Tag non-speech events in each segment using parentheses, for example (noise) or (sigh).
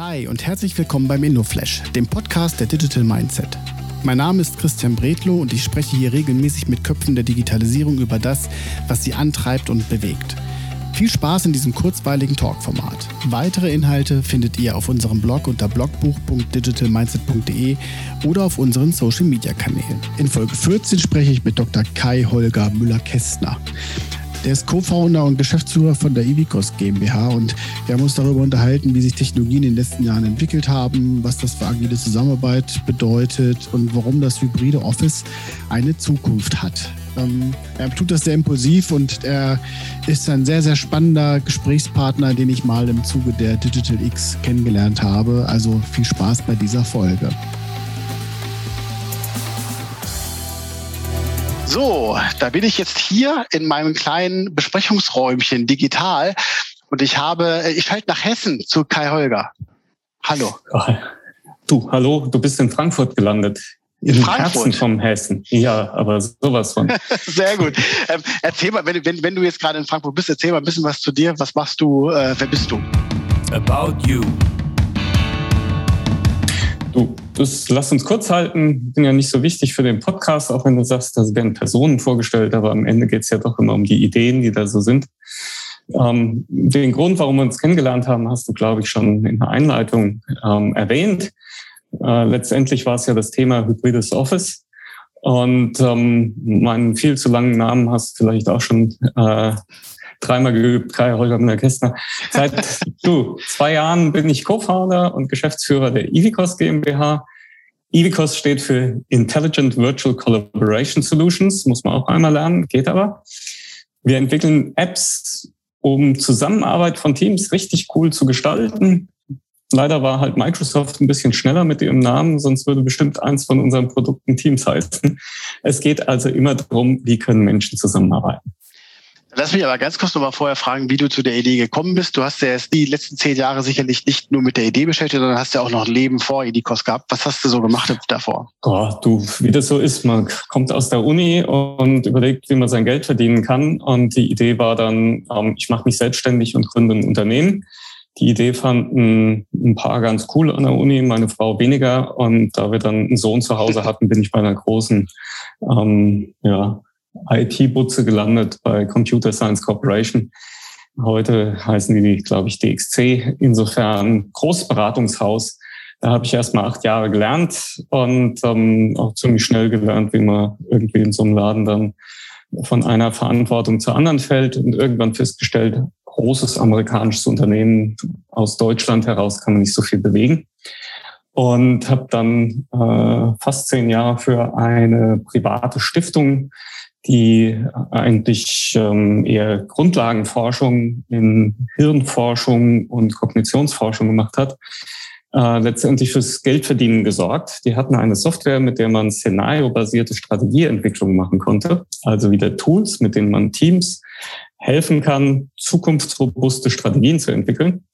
Hi und herzlich willkommen beim InnoFlash, dem Podcast der Digital Mindset. Mein Name ist Christian Bredlow und ich spreche hier regelmäßig mit Köpfen der Digitalisierung über das, was sie antreibt und bewegt. Viel Spaß in diesem kurzweiligen Talkformat. Weitere Inhalte findet ihr auf unserem Blog unter blogbuch.digitalmindset.de oder auf unseren Social Media Kanälen. In Folge 14 spreche ich mit Dr. Kai Holger Müller-Kästner. Der ist Co-Founder und Geschäftsführer von der Ivicos GmbH und wir haben uns darüber unterhalten, wie sich Technologien in den letzten Jahren entwickelt haben, was das für agile Zusammenarbeit bedeutet und warum das hybride Office eine Zukunft hat. Ähm, er tut das sehr impulsiv und er ist ein sehr, sehr spannender Gesprächspartner, den ich mal im Zuge der Digital X kennengelernt habe. Also viel Spaß bei dieser Folge. So, da bin ich jetzt hier in meinem kleinen Besprechungsräumchen digital und ich habe, ich schalte nach Hessen zu Kai Holger. Hallo. Du, hallo, du bist in Frankfurt gelandet. In Im Frankfurt. Herzen vom Hessen. Ja, aber sowas von. (laughs) Sehr gut. Ähm, erzähl mal, wenn, wenn, wenn du jetzt gerade in Frankfurt bist, erzähl mal ein bisschen was zu dir. Was machst du? Äh, wer bist du? About you. Du, das lass uns kurz halten. Bin ja nicht so wichtig für den Podcast, auch wenn du sagst, da werden Personen vorgestellt, aber am Ende geht es ja doch immer um die Ideen, die da so sind. Ähm, den Grund, warum wir uns kennengelernt haben, hast du, glaube ich, schon in der Einleitung ähm, erwähnt. Äh, letztendlich war es ja das Thema hybrides Office. Und ähm, meinen viel zu langen Namen hast du vielleicht auch schon äh, dreimal geübt, Kai Holger Müller-Kästner. Seit (laughs) du, zwei Jahren bin ich Co-Founder und Geschäftsführer der Ivicos GmbH. Ivicos steht für Intelligent Virtual Collaboration Solutions, muss man auch einmal lernen, geht aber. Wir entwickeln Apps, um Zusammenarbeit von Teams richtig cool zu gestalten. Leider war halt Microsoft ein bisschen schneller mit ihrem Namen, sonst würde bestimmt eins von unseren Produkten Teams heißen. Es geht also immer darum, wie können Menschen zusammenarbeiten. Lass mich aber ganz kurz noch mal vorher fragen, wie du zu der Idee gekommen bist. Du hast ja jetzt die letzten zehn Jahre sicherlich nicht nur mit der Idee beschäftigt, sondern hast ja auch noch ein Leben vor Edikos gehabt. Was hast du so gemacht davor? Oh, du, wie das so ist, man kommt aus der Uni und überlegt, wie man sein Geld verdienen kann. Und die Idee war dann, ähm, ich mache mich selbstständig und gründe ein Unternehmen. Die Idee fanden ein paar ganz cool an der Uni, meine Frau weniger. Und da wir dann einen Sohn zu Hause hatten, bin ich bei einer großen ähm, ja, IT-Butze gelandet bei Computer Science Corporation. Heute heißen die, glaube ich, DXC. Insofern Großberatungshaus. Da habe ich erst mal acht Jahre gelernt und ähm, auch ziemlich schnell gelernt, wie man irgendwie in so einem Laden dann von einer Verantwortung zur anderen fällt und irgendwann festgestellt, großes amerikanisches Unternehmen aus Deutschland heraus kann man nicht so viel bewegen. Und habe dann äh, fast zehn Jahre für eine private Stiftung die eigentlich ähm, eher Grundlagenforschung in Hirnforschung und Kognitionsforschung gemacht hat, äh, letztendlich fürs Geldverdienen gesorgt. Die hatten eine Software, mit der man szenariobasierte Strategieentwicklung machen konnte, also wieder Tools, mit denen man Teams helfen kann, zukunftsrobuste Strategien zu entwickeln.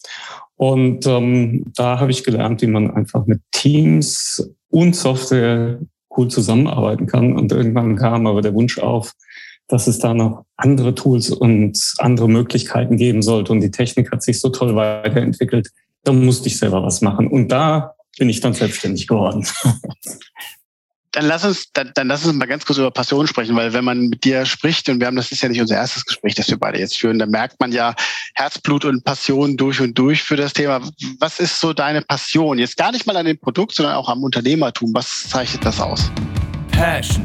Und ähm, da habe ich gelernt, wie man einfach mit Teams und Software cool zusammenarbeiten kann. Und irgendwann kam aber der Wunsch auf, dass es da noch andere Tools und andere Möglichkeiten geben sollte. Und die Technik hat sich so toll weiterentwickelt. Da musste ich selber was machen. Und da bin ich dann selbstständig geworden. (laughs) Dann lass uns, dann, dann lass uns mal ganz kurz über Passion sprechen, weil wenn man mit dir spricht, und wir haben, das ist ja nicht unser erstes Gespräch, das wir beide jetzt führen, da merkt man ja Herzblut und Passion durch und durch für das Thema. Was ist so deine Passion? Jetzt gar nicht mal an dem Produkt, sondern auch am Unternehmertum. Was zeichnet das aus? Passion.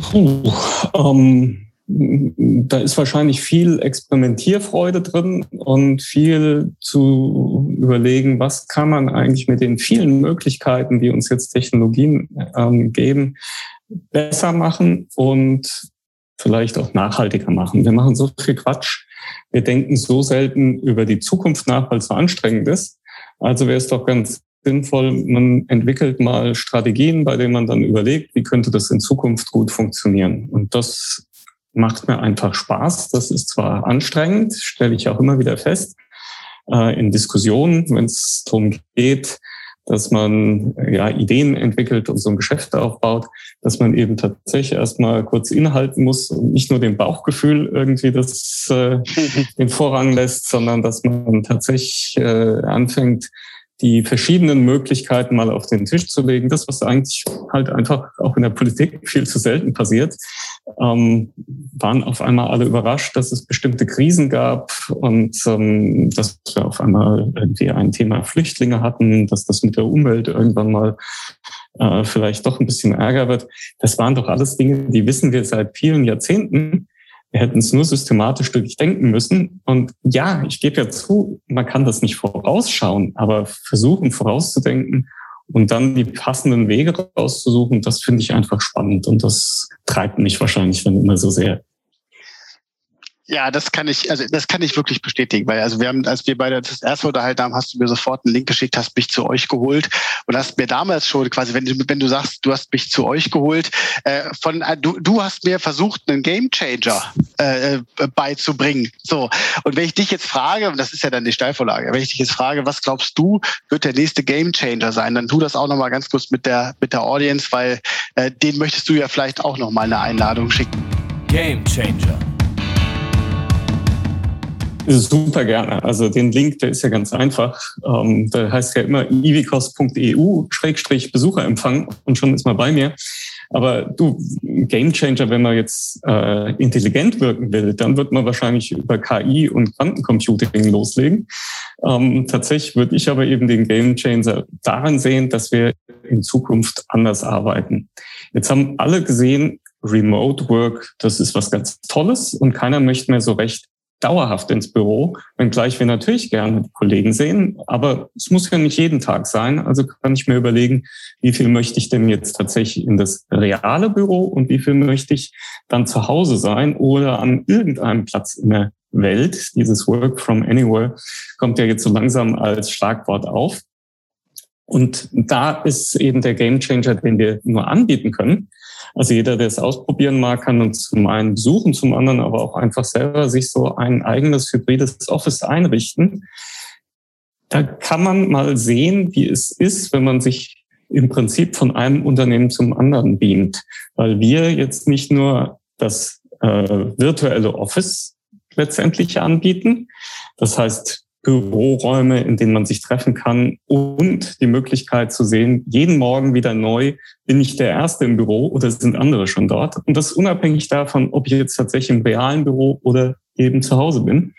Puh, ähm, da ist wahrscheinlich viel Experimentierfreude drin und viel zu überlegen, was kann man eigentlich mit den vielen Möglichkeiten, die uns jetzt Technologien ähm, geben, besser machen und vielleicht auch nachhaltiger machen. Wir machen so viel Quatsch. Wir denken so selten über die Zukunft nach, weil es so anstrengend ist. Also wäre es doch ganz sinnvoll, man entwickelt mal Strategien, bei denen man dann überlegt, wie könnte das in Zukunft gut funktionieren. Und das macht mir einfach Spaß. Das ist zwar anstrengend, stelle ich auch immer wieder fest, äh, in Diskussionen, wenn es darum geht, dass man ja Ideen entwickelt und so ein Geschäft aufbaut, dass man eben tatsächlich erstmal kurz innehalten muss und nicht nur dem Bauchgefühl irgendwie das äh, (laughs) den Vorrang lässt, sondern dass man tatsächlich äh, anfängt, die verschiedenen Möglichkeiten mal auf den Tisch zu legen. Das, was eigentlich halt einfach auch in der Politik viel zu selten passiert, ähm, waren auf einmal alle überrascht, dass es bestimmte Krisen gab und ähm, dass wir auf einmal irgendwie ein Thema Flüchtlinge hatten, dass das mit der Umwelt irgendwann mal äh, vielleicht doch ein bisschen Ärger wird. Das waren doch alles Dinge, die wissen wir seit vielen Jahrzehnten. Wir hätten es nur systematisch durchdenken müssen. Und ja, ich gebe ja zu, man kann das nicht vorausschauen, aber versuchen vorauszudenken und dann die passenden Wege rauszusuchen, das finde ich einfach spannend und das treibt mich wahrscheinlich dann immer so sehr. Ja, das kann ich, also das kann ich wirklich bestätigen, weil also wir haben, als wir beide das erste unterhalten haben, hast du mir sofort einen Link geschickt, hast mich zu euch geholt und hast mir damals schon quasi, wenn du, wenn du sagst, du hast mich zu euch geholt, äh, von äh, du, du hast mir versucht, einen Gamechanger äh, äh, beizubringen. So und wenn ich dich jetzt frage, und das ist ja dann die Steilvorlage, wenn ich dich jetzt frage, was glaubst du, wird der nächste Gamechanger sein, dann tu das auch noch mal ganz kurz mit der mit der Audience, weil äh, den möchtest du ja vielleicht auch noch mal eine Einladung schicken. Gamechanger. Super gerne. Also den Link, der ist ja ganz einfach. Ähm, da heißt ja immer ivicos.eu-besucherempfang und schon ist man bei mir. Aber du, Gamechanger, wenn man jetzt äh, intelligent wirken will, dann wird man wahrscheinlich über KI und Quantencomputing loslegen. Ähm, tatsächlich würde ich aber eben den Gamechanger darin sehen, dass wir in Zukunft anders arbeiten. Jetzt haben alle gesehen, Remote Work, das ist was ganz Tolles und keiner möchte mehr so recht dauerhaft ins Büro, wenngleich wir natürlich gerne Kollegen sehen, aber es muss ja nicht jeden Tag sein. Also kann ich mir überlegen, wie viel möchte ich denn jetzt tatsächlich in das reale Büro und wie viel möchte ich dann zu Hause sein oder an irgendeinem Platz in der Welt. Dieses Work from Anywhere kommt ja jetzt so langsam als Schlagwort auf. Und da ist eben der Gamechanger, den wir nur anbieten können, also jeder, der es ausprobieren mag, kann uns zum einen besuchen, zum anderen aber auch einfach selber sich so ein eigenes hybrides Office einrichten. Da kann man mal sehen, wie es ist, wenn man sich im Prinzip von einem Unternehmen zum anderen beamt, weil wir jetzt nicht nur das äh, virtuelle Office letztendlich anbieten. Das heißt, Büroräume, in denen man sich treffen kann und die Möglichkeit zu sehen, jeden Morgen wieder neu, bin ich der Erste im Büro oder sind andere schon dort? Und das unabhängig davon, ob ich jetzt tatsächlich im realen Büro oder eben zu Hause bin.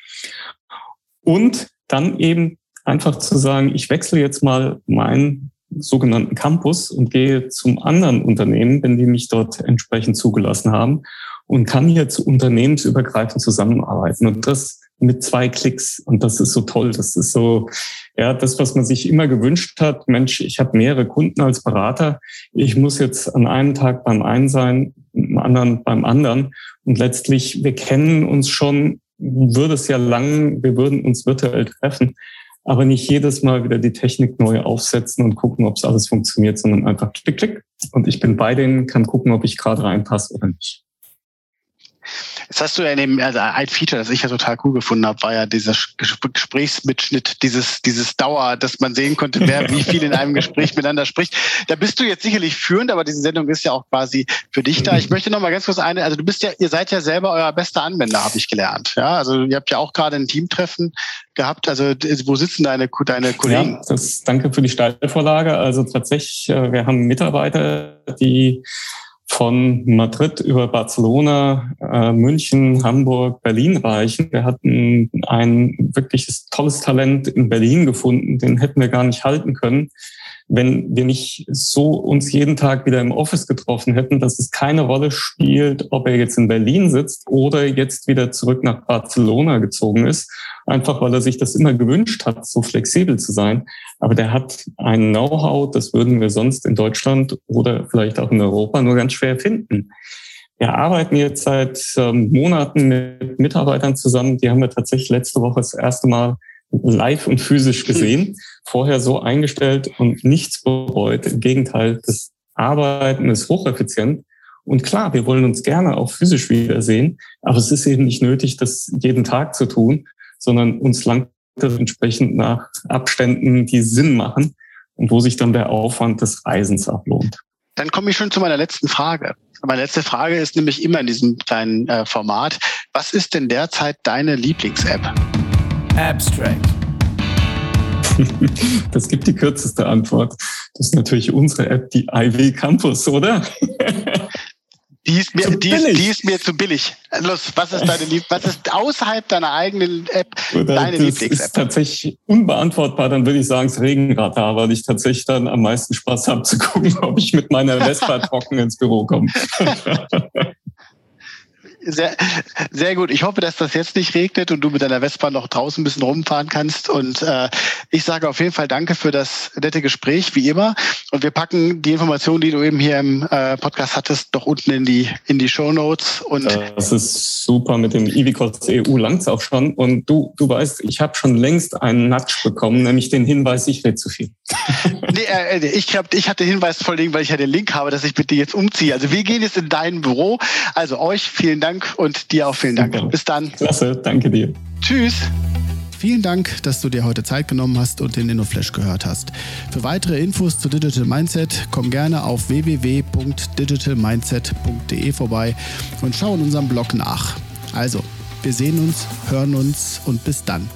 Und dann eben einfach zu sagen, ich wechsle jetzt mal meinen sogenannten Campus und gehe zum anderen Unternehmen, wenn die mich dort entsprechend zugelassen haben und kann hier zu unternehmensübergreifend zusammenarbeiten. Und das mit zwei Klicks. Und das ist so toll. Das ist so, ja, das, was man sich immer gewünscht hat. Mensch, ich habe mehrere Kunden als Berater. Ich muss jetzt an einem Tag beim einen sein, am anderen beim anderen. Und letztlich, wir kennen uns schon, würde es ja lang, wir würden uns virtuell treffen. Aber nicht jedes Mal wieder die Technik neu aufsetzen und gucken, ob es alles funktioniert, sondern einfach klick, klick. Und ich bin bei denen, kann gucken, ob ich gerade reinpasse oder nicht. Jetzt hast du ja in dem, also ein Feature, das ich ja total cool gefunden habe, war ja dieser Gesprächsmitschnitt, dieses, dieses Dauer, dass man sehen konnte, wer wie viel in einem Gespräch (laughs) miteinander spricht. Da bist du jetzt sicherlich führend, aber diese Sendung ist ja auch quasi für dich da. Ich möchte noch mal ganz kurz eine, also du bist ja, ihr seid ja selber euer bester Anwender, habe ich gelernt. Ja, also ihr habt ja auch gerade ein Teamtreffen gehabt. Also wo sitzen deine, deine Kollegen? Ja, das, danke für die Steilvorlage. Also tatsächlich, äh, wir haben Mitarbeiter, die von Madrid über Barcelona, äh, München, Hamburg, Berlin reichen. Wir hatten ein wirkliches tolles Talent in Berlin gefunden, den hätten wir gar nicht halten können wenn wir nicht so uns jeden Tag wieder im Office getroffen hätten, dass es keine Rolle spielt, ob er jetzt in Berlin sitzt oder jetzt wieder zurück nach Barcelona gezogen ist, einfach weil er sich das immer gewünscht hat, so flexibel zu sein. Aber der hat ein Know-how, das würden wir sonst in Deutschland oder vielleicht auch in Europa nur ganz schwer finden. Wir arbeiten jetzt seit ähm, Monaten mit Mitarbeitern zusammen. Die haben wir tatsächlich letzte Woche das erste Mal live und physisch gesehen, vorher so eingestellt und nichts bereut. Im Gegenteil, das Arbeiten ist hocheffizient. Und klar, wir wollen uns gerne auch physisch wiedersehen, aber es ist eben nicht nötig, das jeden Tag zu tun, sondern uns langt das entsprechend nach Abständen, die Sinn machen. und wo sich dann der Aufwand des Reisens ablohnt. Dann komme ich schon zu meiner letzten Frage. Meine letzte Frage ist nämlich immer in diesem kleinen äh, Format. Was ist denn derzeit deine Lieblings-App? Abstract. (laughs) Das gibt die kürzeste Antwort. Das ist natürlich unsere App, die IW Campus, oder? (laughs) Die ist mir, die ist, die ist mir zu billig. Los, was ist deine Lieb was ist außerhalb deiner eigenen App Oder deine Lieblings-App? Das ist tatsächlich unbeantwortbar. Dann würde ich sagen, das Regenradar, weil ich tatsächlich dann am meisten Spaß habe zu gucken, (laughs) ob ich mit meiner Vespa trocken ins Büro komme. Sehr, sehr gut. Ich hoffe, dass das jetzt nicht regnet und du mit deiner Vespa noch draußen ein bisschen rumfahren kannst. Und äh, ich sage auf jeden Fall danke für das nette Gespräch, wie immer. Und wir packen die Informationen, die du eben hier im äh, Podcast hattest, doch unten in die, in die Show Notes. Und das ist super mit dem Ivicos EU langt's auch schon. Und du, du weißt, ich habe schon längst einen Nudge bekommen, nämlich den Hinweis, ich rede zu viel. (laughs) nee, äh, äh, ich, hab, ich hatte den Hinweis vor allem, weil ich ja den Link habe, dass ich bitte jetzt umziehe. Also wir gehen jetzt in dein Büro. Also euch vielen Dank Dank und dir auch vielen Dank. Super. Bis dann. Klasse, danke dir. Tschüss. Vielen Dank, dass du dir heute Zeit genommen hast und den InnoFlash gehört hast. Für weitere Infos zu Digital Mindset komm gerne auf www.digitalmindset.de vorbei und schau in unserem Blog nach. Also, wir sehen uns, hören uns und bis dann.